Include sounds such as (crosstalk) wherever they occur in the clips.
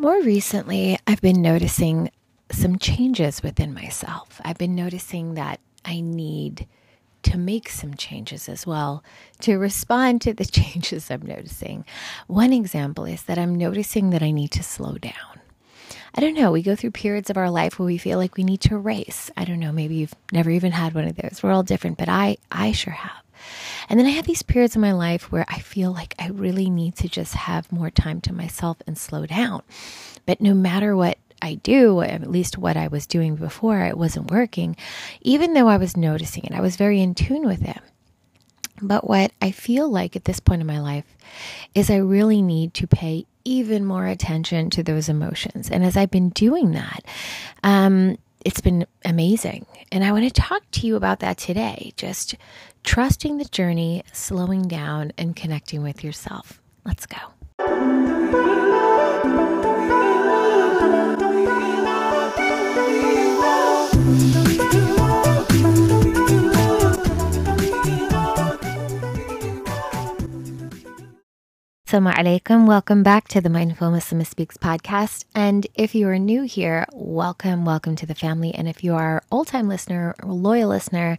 More recently, I've been noticing some changes within myself. I've been noticing that I need to make some changes as well to respond to the (laughs) changes I'm noticing. One example is that I'm noticing that I need to slow down. I don't know, we go through periods of our life where we feel like we need to race. I don't know, maybe you've never even had one of those. We're all different, but I I sure have. And then I have these periods in my life where I feel like I really need to just have more time to myself and slow down. But no matter what I do, at least what I was doing before, it wasn't working, even though I was noticing it. I was very in tune with it. But what I feel like at this point in my life is I really need to pay even more attention to those emotions. And as I've been doing that, um, it's been amazing. And I want to talk to you about that today. Just trusting the journey, slowing down, and connecting with yourself. Let's go. Assalamu alaikum. Welcome back to the Mindful Muslimah Speaks podcast. And if you are new here, welcome, welcome to the family. And if you are old time listener or loyal listener,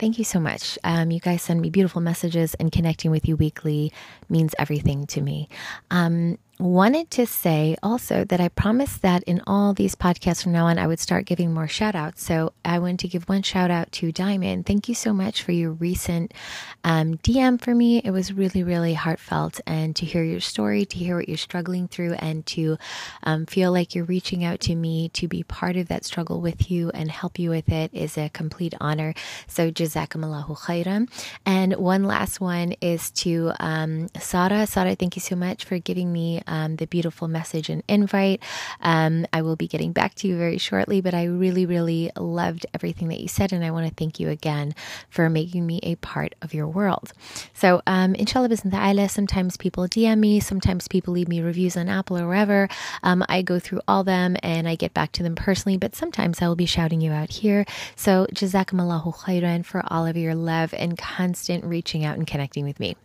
thank you so much. Um, you guys send me beautiful messages, and connecting with you weekly means everything to me. Um, wanted to say also that I promised that in all these podcasts from now on, I would start giving more shout outs. So I want to give one shout out to Diamond. Thank you so much for your recent um, DM for me. It was really, really heartfelt. And to hear your story, to hear what you're struggling through, and to um, feel like you're reaching out to me to be part of that struggle with you and help you with it is a complete honor. So jazakumullahu khairan. And one last one is to um, Sara. Sara, thank you so much for giving me um, the beautiful message and invite. Um, I will be getting back to you very shortly, but I really, really loved everything that you said, and I want to thank you again for making me a part of your world. So, um, inshallah, bismillah, sometimes people DM me, sometimes people leave me reviews on Apple or wherever. Um, I go through all them and I get back to them personally, but sometimes I will be shouting you out here. So, jazakumallahu khairan for all of your love and constant reaching out and connecting with me.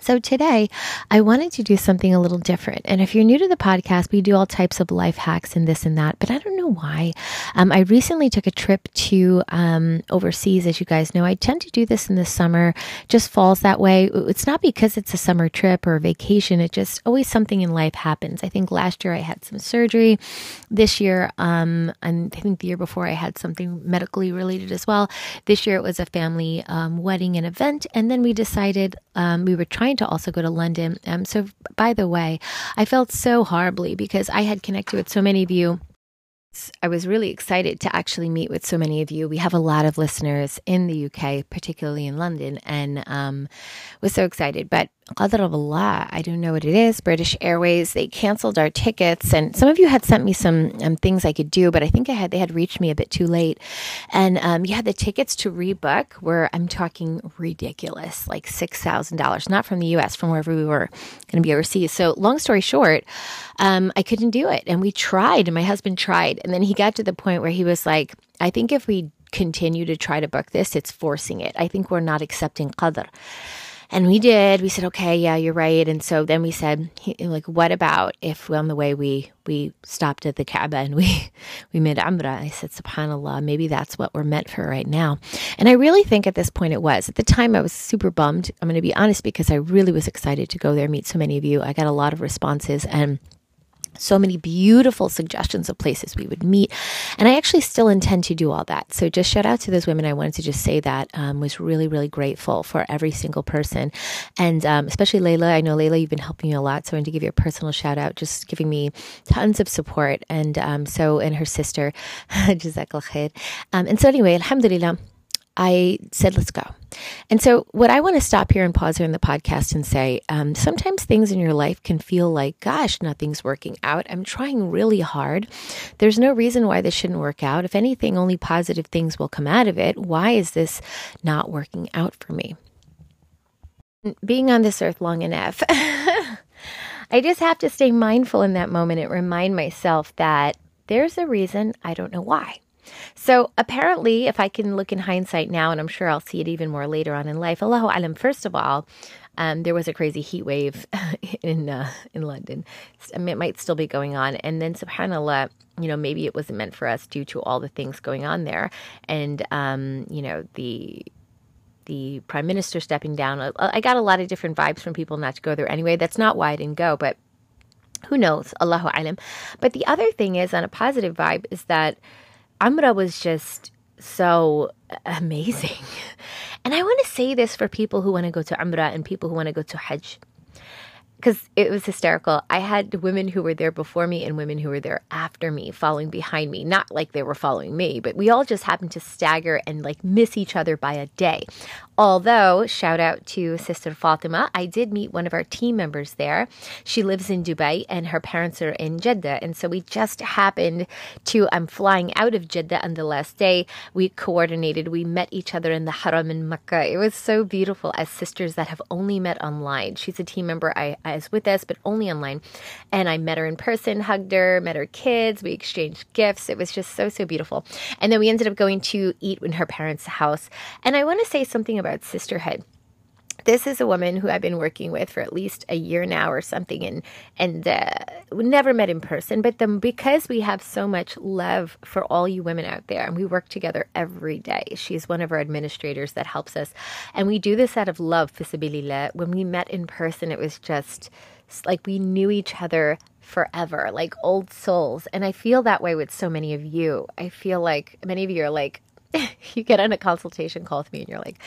So, today I wanted to do something a little different. And if you're new to the podcast, we do all types of life hacks and this and that, but I don't know why. Um, I recently took a trip to um, overseas, as you guys know. I tend to do this in the summer, just falls that way. It's not because it's a summer trip or a vacation, it just always something in life happens. I think last year I had some surgery. This year, um, and I think the year before I had something medically related as well. This year it was a family um, wedding and event. And then we decided um, we were trying to also go to London. Um, so, by the way, I felt so horribly because I had connected with so many of you I was really excited to actually meet with so many of you. We have a lot of listeners in the UK, particularly in London, and um, was so excited. But Qadr of Allah, I don't know what it is. British Airways, they canceled our tickets, and some of you had sent me some um, things I could do, but I think I had they had reached me a bit too late. And um, yeah, the tickets to rebook were I'm talking ridiculous, like six thousand dollars, not from the U.S., from wherever we were going to be overseas. So long story short, um, I couldn't do it, and we tried, and my husband tried, and then he got to the point where he was like, I think if we continue to try to book this, it's forcing it. I think we're not accepting qadr. And we did. We said, okay, yeah, you're right. And so then we said, like, what about if on the way we we stopped at the Kaaba and we (laughs) we made Umrah? I said, Subhanallah, maybe that's what we're meant for right now. And I really think at this point it was. At the time, I was super bummed. I'm going to be honest because I really was excited to go there, meet so many of you. I got a lot of responses and so many beautiful suggestions of places we would meet. And I actually still intend to do all that. So just shout out to those women. I wanted to just say that um, was really, really grateful for every single person. And um, especially Layla. I know Layla, you've been helping me a lot. So I want to give you a personal shout out, just giving me tons of support. And um, so, and her sister, (laughs) Jazakallah khair. Um, and so anyway, Alhamdulillah. I said, let's go. And so, what I want to stop here and pause here in the podcast and say um, sometimes things in your life can feel like, gosh, nothing's working out. I'm trying really hard. There's no reason why this shouldn't work out. If anything, only positive things will come out of it. Why is this not working out for me? Being on this earth long enough, (laughs) I just have to stay mindful in that moment and remind myself that there's a reason I don't know why. So apparently, if I can look in hindsight now, and I'm sure I'll see it even more later on in life, Allahu Alam, first of all, Um, there was a crazy heat wave (laughs) in uh, in London. Mean, it might still be going on. And then, subhanallah, you know, maybe it wasn't meant for us due to all the things going on there, and um, you know the the prime minister stepping down. I got a lot of different vibes from people not to go there anyway. That's not why I didn't go, but who knows? Allahu alam. But the other thing is, on a positive vibe, is that Umrah was just so amazing. (laughs) And I want to say this for people who want to go to Umrah and people who want to go to Hajj because it was hysterical. I had women who were there before me and women who were there after me, following behind me. Not like they were following me, but we all just happened to stagger and like miss each other by a day. Although, shout out to Sister Fatima, I did meet one of our team members there. She lives in Dubai and her parents are in Jeddah. And so we just happened to, I'm flying out of Jeddah on the last day. We coordinated, we met each other in the Haram in Mecca. It was so beautiful as sisters that have only met online. She's a team member I, I was with us, but only online. And I met her in person, hugged her, met her kids, we exchanged gifts. It was just so, so beautiful. And then we ended up going to eat in her parents' house. And I want to say something about sisterhood this is a woman who I've been working with for at least a year now or something, and and uh, we never met in person. But then because we have so much love for all you women out there, and we work together every day. She's one of our administrators that helps us, and we do this out of love. for Fisabilillah. When we met in person, it was just like we knew each other forever, like old souls. And I feel that way with so many of you. I feel like many of you are like, (laughs) you get on a consultation call with me and you're like,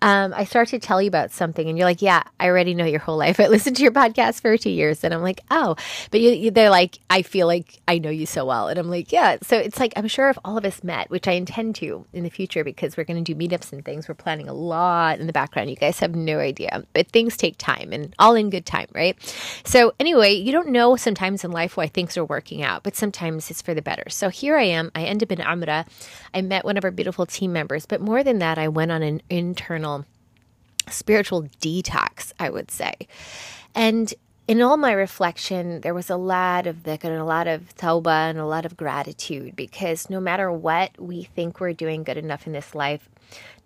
um, I start to tell you about something, and you're like, "Yeah, I already know your whole life. (laughs) I listened to your podcast for two years," and I'm like, "Oh," but you, you, they're like, "I feel like I know you so well," and I'm like, "Yeah." So it's like I'm sure if all of us met, which I intend to in the future, because we're going to do meetups and things. We're planning a lot in the background. You guys have no idea, but things take time, and all in good time, right? So anyway, you don't know sometimes in life why things are working out, but sometimes it's for the better. So here I am. I end up in Umrah. I met one of our beautiful team members, but more than that, I went on an internal spiritual detox, I would say. And in all my reflection, there was a lot of dhikr and a lot of tawbah and a lot of gratitude because no matter what we think we're doing good enough in this life,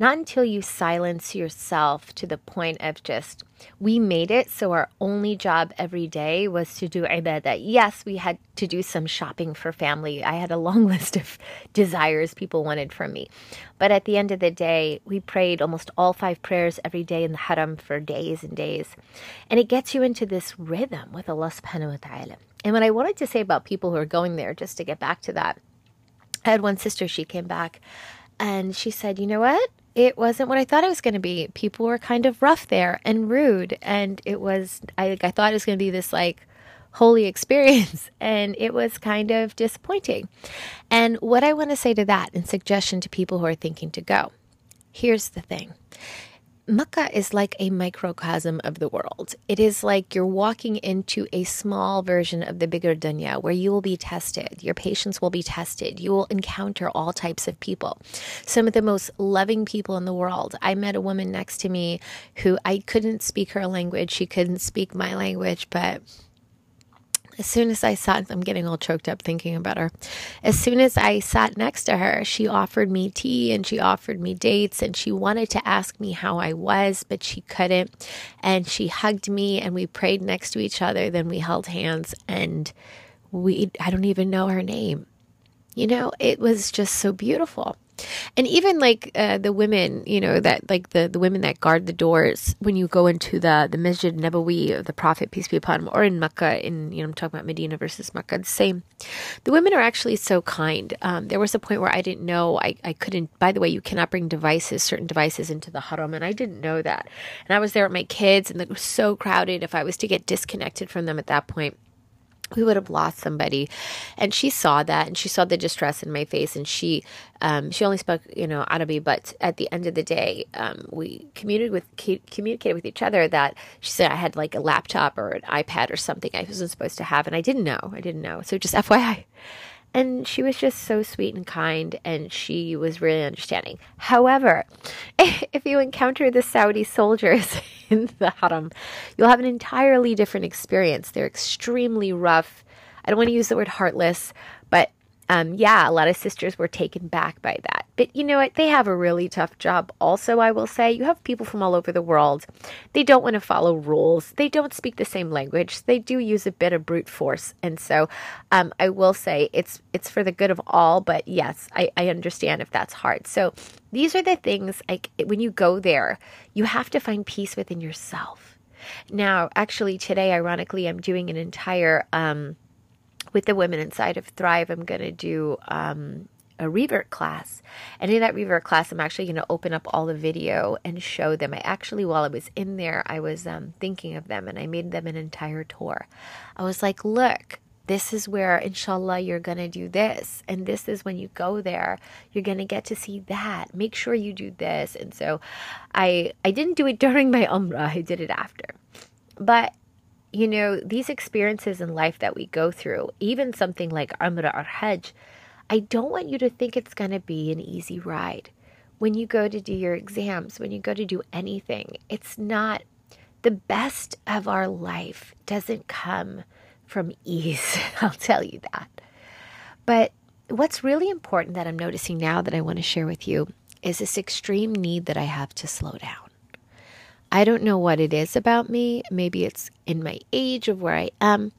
not until you silence yourself to the point of just, we made it. So our only job every day was to do ibadah. Yes, we had to do some shopping for family. I had a long (laughs) list of desires people wanted from me. But at the end of the day, we prayed almost all five prayers every day in the haram for days and days. And it gets you into this rhythm with Allah subhanahu wa ta'ala. And what I wanted to say about people who are going there, just to get back to that, I had one sister, she came back and she said, You know what? It wasn't what I thought it was going to be. People were kind of rough there and rude. And it was, I, I thought it was going to be this like holy experience. (laughs) And it was kind of disappointing. And what I want to say to that and suggestion to people who are thinking to go here's the thing Makkah is like a microcosm of the world. It is like you're walking into a small version of the bigger dunya where you will be tested. Your patience will be tested. You will encounter all types of people. Some of the most loving people in the world. I met a woman next to me who I couldn't speak her language. She couldn't speak my language, but as soon as I sat, I'm getting all choked up thinking about her. As soon as I sat next to her, she offered me tea and she offered me dates and she wanted to ask me how I was, but she couldn't. And she hugged me and we prayed next to each other. Then we held hands and we, I don't even know her name. You know, it was just so beautiful and even like uh, the women, you know, that like the, the women that guard the doors when you go into the the Masjid Nabawi of the Prophet peace be upon him, or in Mecca, in you know, I'm talking about Medina versus Mecca, the same. The women are actually so kind. Um, there was a point where I didn't know I I couldn't. By the way, you cannot bring devices, certain devices, into the haram, and I didn't know that. And I was there with my kids, and it was so crowded. If I was to get disconnected from them at that point we would have lost somebody. And she saw that and she saw the distress in my face and she um, she only spoke you know arabic but at the end of the day um, we communicated with communicated with each other that she said i had like a laptop or an ipad or something i wasn't supposed to have and i didn't know. I didn't know. So just fyi and she was just so sweet and kind, and she was really understanding. However, (laughs) if you encounter the Saudi soldiers (laughs) in the haram, you'll have an entirely different experience. They're extremely rough. I don't want to use the word heartless, um, yeah, a lot of sisters were taken back by that. But you know what? They have a really tough job. Also, I will say, you have people from all over the world. They don't want to follow rules. They don't speak the same language. They do use a bit of brute force, and so um, I will say it's it's for the good of all. But yes, I, I understand if that's hard. So these are the things like when you go there, you have to find peace within yourself. Now, actually, today, ironically, I'm doing an entire um, with the women inside of Thrive, I'm going to do um, a revert class. And in that revert class, I'm actually going to open up all the video and show them. I actually, while I was in there, I was um, thinking of them and I made them an entire tour. I was like, look, this is where, inshallah, you're going to do this. And this is when you go there, you're going to get to see that. Make sure you do this. And so I, I didn't do it (laughs) during my umrah, I did it after. But you know, these experiences in life that we go through, even something like Umrah or Hajj, I don't want you to think it's going to be an easy ride. When you go to do your exams, when you go to do anything, it's not the best of our life doesn't come from ease. (laughs) I'll tell you that. But what's really important that I'm noticing now that I want to share with you is this extreme need that I have to slow down. I don't know what it is about me. Maybe it's in my age of where I am.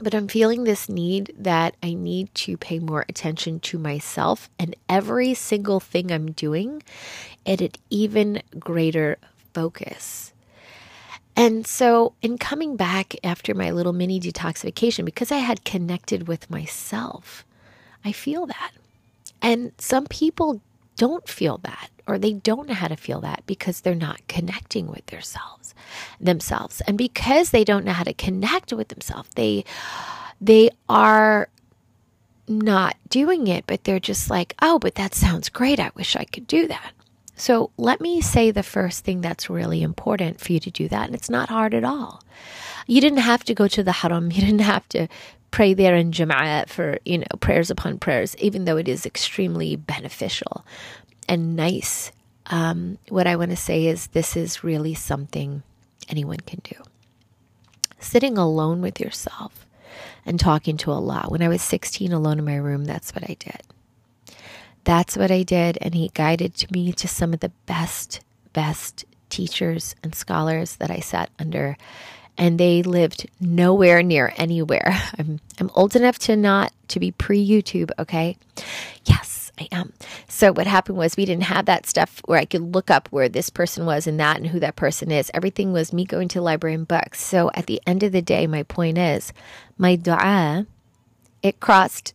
But I'm feeling this need that I need to pay more attention to myself and every single thing I'm doing at an even greater focus. And so, in coming back after my little mini detoxification, because I had connected with myself, I feel that. And some people don't feel that or they don't know how to feel that because they're not connecting with themselves themselves. And because they don't know how to connect with themselves they they are not doing it but they're just like oh but that sounds great. I wish i could do that. So let me say the first thing that's really important for you to do that and it's not hard at all. You didn't have to go to the haram. (laughs) You didn't have to pray there in Jama'at for, you know, prayers upon prayers, even though it is extremely beneficial and nice. Um, what I want to say is this is really something anyone can do. Sitting alone with yourself and talking to Allah. When I was 16 alone in my room, that's what I did. That's what I did. And He guided me to some of the best, best teachers and scholars that I sat under and they lived nowhere near anywhere. (laughs) I'm I'm old enough to not to be pre YouTube, okay? Yes, I am. So what happened was we didn't have that stuff where I could look up where this person was and that and who that person is. Everything was me going to the library and books. So at the end of the day, my point is my dua it crossed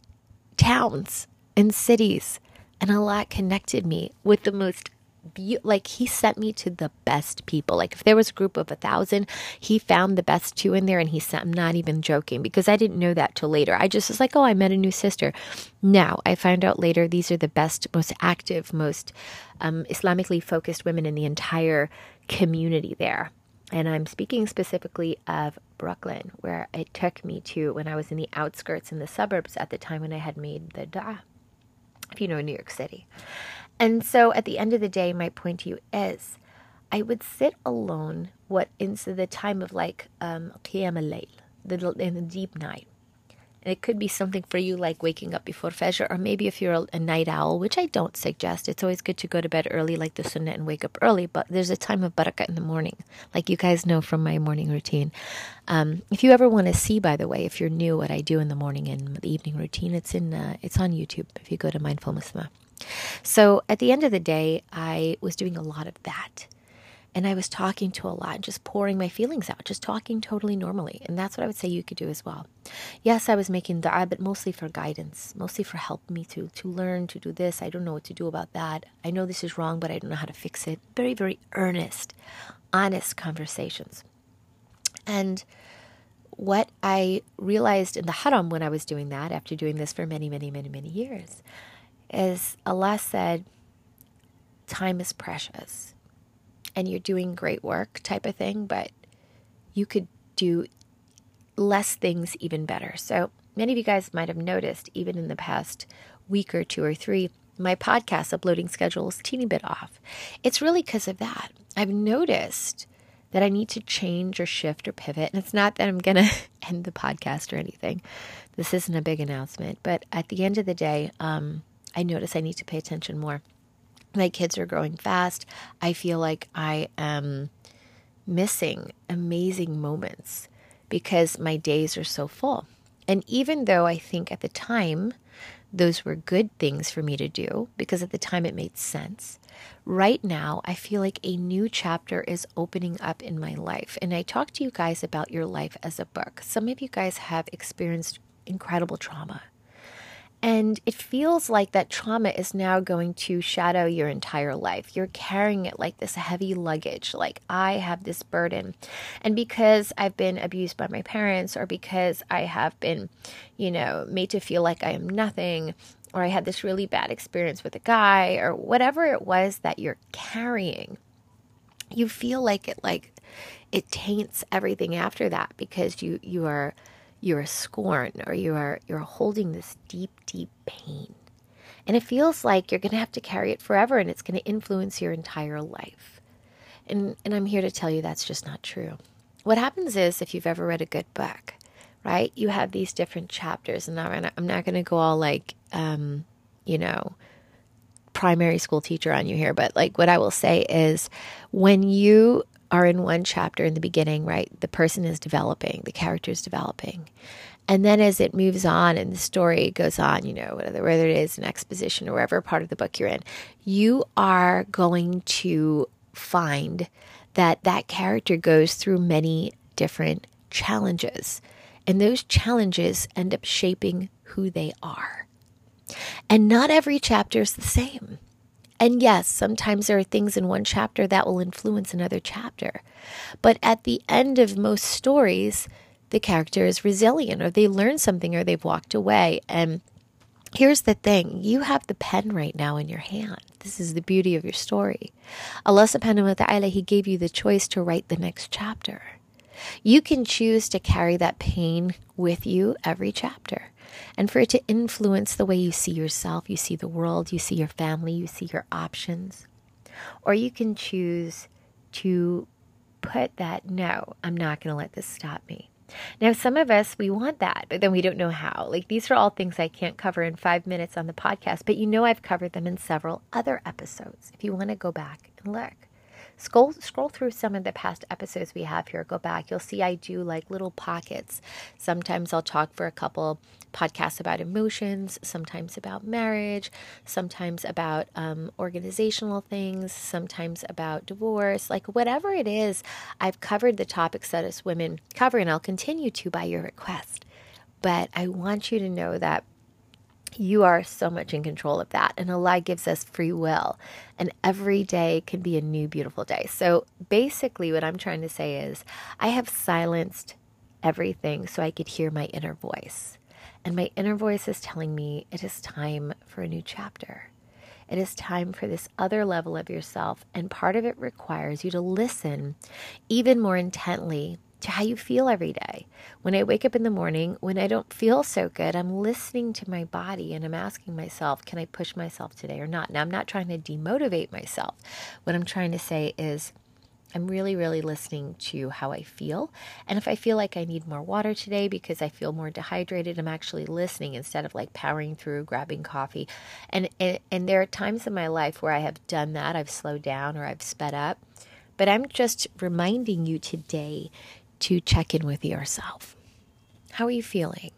towns and cities and Allah connected me with the most be- like he sent me to the best people. Like if there was a group of a thousand, he found the best two in there and he sent, I'm not even joking because I didn't know that till later. I just was like, oh, I met a new sister. Now I found out later these are the best, most active, most um, Islamically focused women in the entire community there. And I'm speaking specifically of Brooklyn, where it took me to when I was in the outskirts in the suburbs at the time when I had made the dua, if you know New York City. And so at the end of the day, my point to you is I would sit alone what into the time of like um the, in the deep night. And it could be something for you like waking up before Fajr, or maybe if you're a, a night owl, which I don't suggest. It's always good to go to bed early, like the Sunnah, and wake up early. But there's a time of barakah in the morning, like you guys know from my morning routine. Um, if you ever want to see, by the way, if you're new, what I do in the morning and the evening routine, it's in uh, it's on YouTube. If you go to Mindful Muslimah. So at the end of the day, I was doing a lot of that. And I was talking to a lot, just pouring my feelings out, just talking totally normally. And that's what I would say you could do as well. Yes, I was making dua, but mostly for guidance, mostly for help me to to learn to do this. I don't know what to do about that. I know this is wrong, but I don't know how to fix it. Very, very earnest, honest conversations. And what I realized in the haram when I was doing that, after doing this for many, many, many, many years, is Allah said, time is precious and you're doing great work type of thing, but you could do less things even better. So many of you guys might have noticed, even in the past week or two or three, my podcast uploading schedule is teeny bit off. It's really because of that. I've noticed that I need to change or shift or pivot. And it's not that I'm going (laughs) to end the podcast or anything. This isn't a big announcement. But at the end of the day, um, I notice I need to pay attention more. My kids are growing fast. I feel like I am missing amazing moments because my days are so full. And even though I think at the time those were good things for me to do, because at the time it made sense, right now I feel like a new chapter is opening up in my life. And I talk to you guys about your life as a book. Some of you guys have experienced incredible trauma. And it feels like that trauma is now going to shadow your entire life. You're carrying it like this heavy luggage, like I have this burden. And because I've been abused by my parents, or because I have been, you know, made to feel like I am nothing, or I had this really bad experience with a guy, or whatever it was that you're carrying, you feel like it, like, it taints everything after that because you you are you're a scorn or you are you're holding this deep deep pain. And it feels like you're going to have to carry it forever and it's going to influence your entire life. And and i'm here to tell you that's just not true. What happens is if you've ever read a good book right you have these different chapters and i'm not going to go all like um, you know primary school teacher on you here but like what i will say is when you are in one chapter in the beginning, right? The person is developing, the character is developing. And then as it moves on and the story goes on, you know, whether, whether it is an exposition or whatever part of the book you're in, you are going to find that that character goes through many different challenges. And those challenges end up shaping who they are. And not every chapter is the same. And yes, sometimes there are things in one chapter that will influence another chapter. But at the end of most stories, the character is resilient or they learn something or they've walked away. And here's the thing you have the pen right now in your hand. This is the beauty of your story. Allah subhanahu wa ta'ala, He gave you the choice to write the next chapter. You can choose to carry that pain with you every chapter and for it to influence the way you see yourself, you see the world, you see your family, you see your options. Or you can choose to put that, no, I'm not going to let this stop me. Now, some of us, we want that, but then we don't know how. Like, these are all things I can't cover in five minutes on the podcast, but you know I've covered them in several other episodes if you want to go back and look. Scroll, scroll through some of the past episodes we have here. Go back. You'll see I do like little pockets. Sometimes I'll talk for a couple podcasts about emotions, sometimes about marriage, sometimes about um, organizational things, sometimes about divorce. Like whatever it is, I've covered the topics that us women cover, and I'll continue to by your request. But I want you to know that you are so much in control of that. And Allah gives us free will. And every day can be a new, beautiful day. So basically, what I'm trying to say is, I have silenced everything so I could hear my inner voice. And my inner voice is telling me it is time for a new chapter. It is time for this other level of yourself. And part of it requires you to listen even more intently to how you feel every day. When I wake up in the morning, when I don't feel so good, I'm listening to my body and I'm asking myself, can I push myself today or not? Now, I'm not trying to demotivate myself. What I'm trying to say is, I'm really, really listening to how I feel. And if I feel like I need more water today because I feel more dehydrated, I'm actually listening instead of like powering through, grabbing coffee. And, and, and there are times in my life where I have done that. I've slowed down or I've sped up. But I'm just reminding you today to check in with yourself. How are you feeling?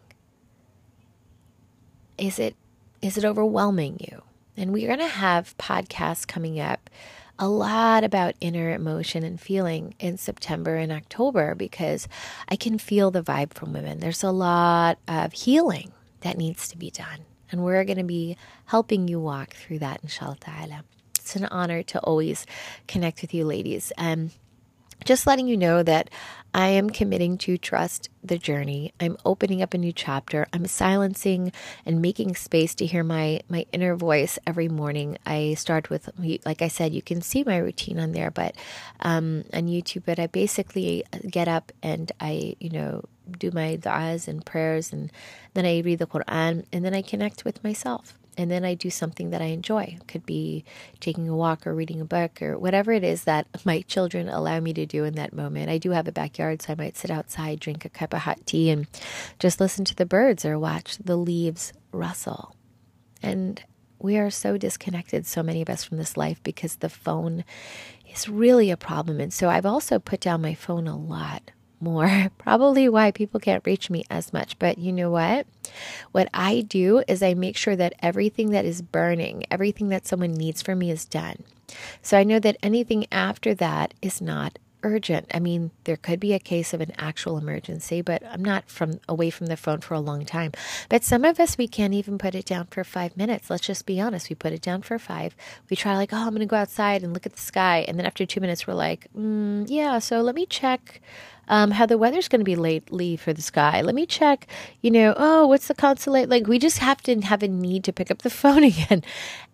Is it is it overwhelming you? And we're going to have podcasts coming up a lot about inner emotion and feeling in September and October because I can feel the vibe from women. There's a lot of healing that needs to be done. And we're going to be helping you walk through that, inshallah ta'ala. It's an honor to always connect with you, ladies. And just letting you know that I am committing to trust the journey. I'm opening up a new chapter. I'm silencing and making space to hear my my inner voice every morning. I start with, like I said, you can see my routine on there, but um, on YouTube. But I basically get up and I, you know, do my du'as and prayers, and then I read the Quran, and then I connect with myself. And then I do something that I enjoy. Could be taking a walk or reading a book or whatever it is that (laughs) my children allow me to do in that moment. I do have a backyard, so I might sit outside, drink a cup of hot tea, and just listen to the birds or watch the leaves rustle. And we are so disconnected, so many of us, from this life because the phone is really a problem. And so I've also put down my phone a lot more. (laughs) Probably why people can't reach me as much. But you know what? What I do is I make sure that everything that is burning, everything that someone needs from me is done. So I know that anything after that is not urgent. I mean, there could be a case of an actual emergency, but I'm not from away from the phone for a long time. But some of us we can't even put it down for 5 minutes. Let's just be honest. We put it down for 5. We try like, "Oh, I'm going to go outside and look at the sky." And then after 2 minutes we're like, mm, "Yeah, so let me check um, how the weather's going to be lately for the sky. Let me check, you know, oh, what's the consulate? Like, we just have to have a need to pick up the (laughs) phone again.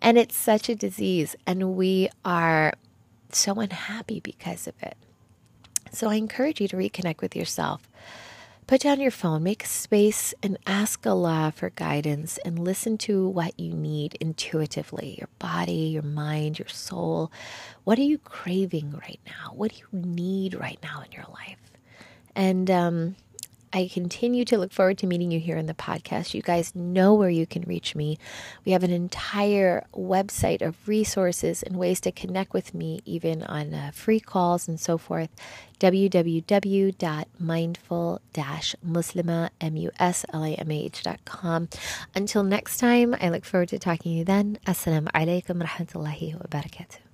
And it's such a disease. And we are so unhappy because of it. So I encourage you to reconnect with yourself. Put down your phone, make space, and ask Allah for guidance and listen to what you need intuitively your body, your mind, your soul. What are you craving right now? What do you need right now in your life? And um, I continue to look forward to meeting you here in the podcast. You guys know where you can reach me. We have an entire website of resources and ways to connect with me, even on uh, free calls and so forth. www.mindful-muslima.com. Until next time, I look forward to talking to you then. Assalamu alaikum rahmatullahi wa barakatuh.